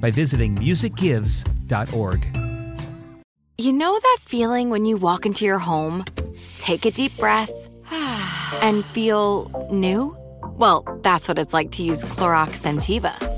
by visiting musicgives.org. You know that feeling when you walk into your home, take a deep breath, and feel new? Well, that's what it's like to use Clorox Scentiva.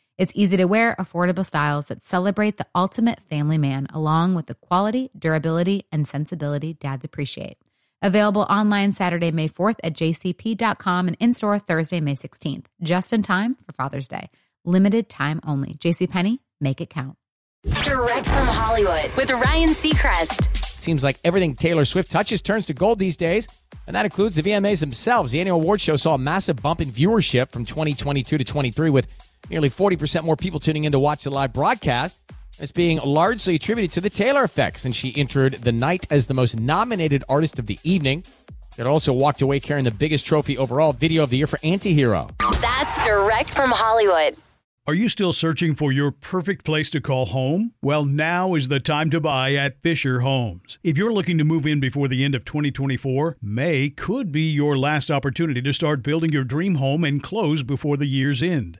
It's easy to wear, affordable styles that celebrate the ultimate family man, along with the quality, durability, and sensibility dads appreciate. Available online Saturday, May 4th at jcp.com and in store Thursday, May 16th, just in time for Father's Day. Limited time only. JCPenney, make it count. Direct from Hollywood with Ryan Seacrest. Seems like everything Taylor Swift touches turns to gold these days, and that includes the VMAs themselves. The annual award show saw a massive bump in viewership from 2022 to 23, with nearly 40% more people tuning in to watch the live broadcast. It's being largely attributed to the Taylor effect, since she entered the night as the most nominated artist of the evening. It also walked away carrying the biggest trophy overall, Video of the Year for Antihero. That's direct from Hollywood. Are you still searching for your perfect place to call home? Well, now is the time to buy at Fisher Homes. If you're looking to move in before the end of 2024, May could be your last opportunity to start building your dream home and close before the year's end.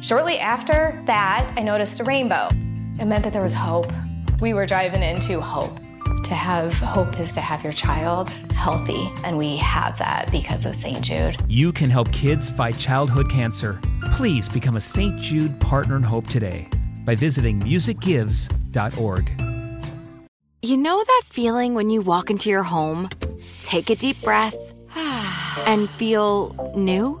Shortly after that, I noticed a rainbow. It meant that there was hope. We were driving into hope. To have hope is to have your child healthy, and we have that because of St. Jude. You can help kids fight childhood cancer. Please become a St. Jude Partner in Hope today by visiting musicgives.org. You know that feeling when you walk into your home, take a deep breath, and feel new?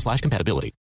slash compatibility.